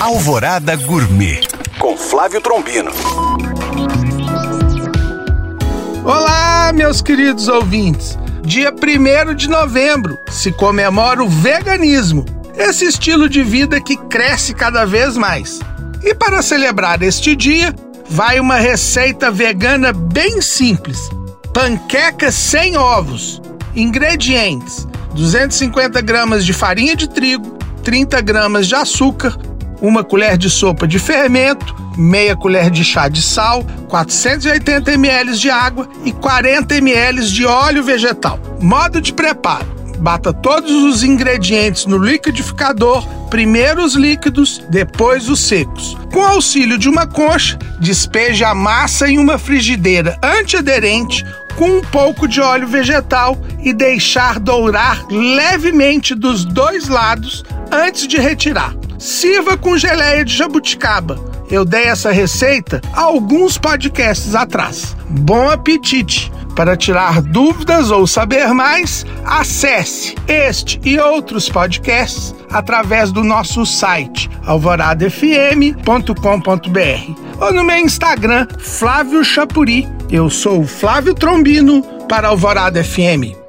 Alvorada Gourmet com Flávio Trombino. Olá, meus queridos ouvintes. Dia 1 de novembro se comemora o veganismo, esse estilo de vida que cresce cada vez mais. E para celebrar este dia, vai uma receita vegana bem simples: panqueca sem ovos. Ingredientes: 250 gramas de farinha de trigo, 30 gramas de açúcar, uma colher de sopa de fermento, meia colher de chá de sal, 480 ml de água e 40 ml de óleo vegetal. Modo de preparo: bata todos os ingredientes no liquidificador, primeiro os líquidos, depois os secos. Com auxílio de uma concha, despeje a massa em uma frigideira antiaderente com um pouco de óleo vegetal e deixar dourar levemente dos dois lados antes de retirar. Sirva com geleia de jabuticaba. Eu dei essa receita alguns podcasts atrás. Bom apetite! Para tirar dúvidas ou saber mais, acesse este e outros podcasts através do nosso site alvoradafm.com.br ou no meu Instagram, Flávio Chapuri. Eu sou o Flávio Trombino para Alvorada FM.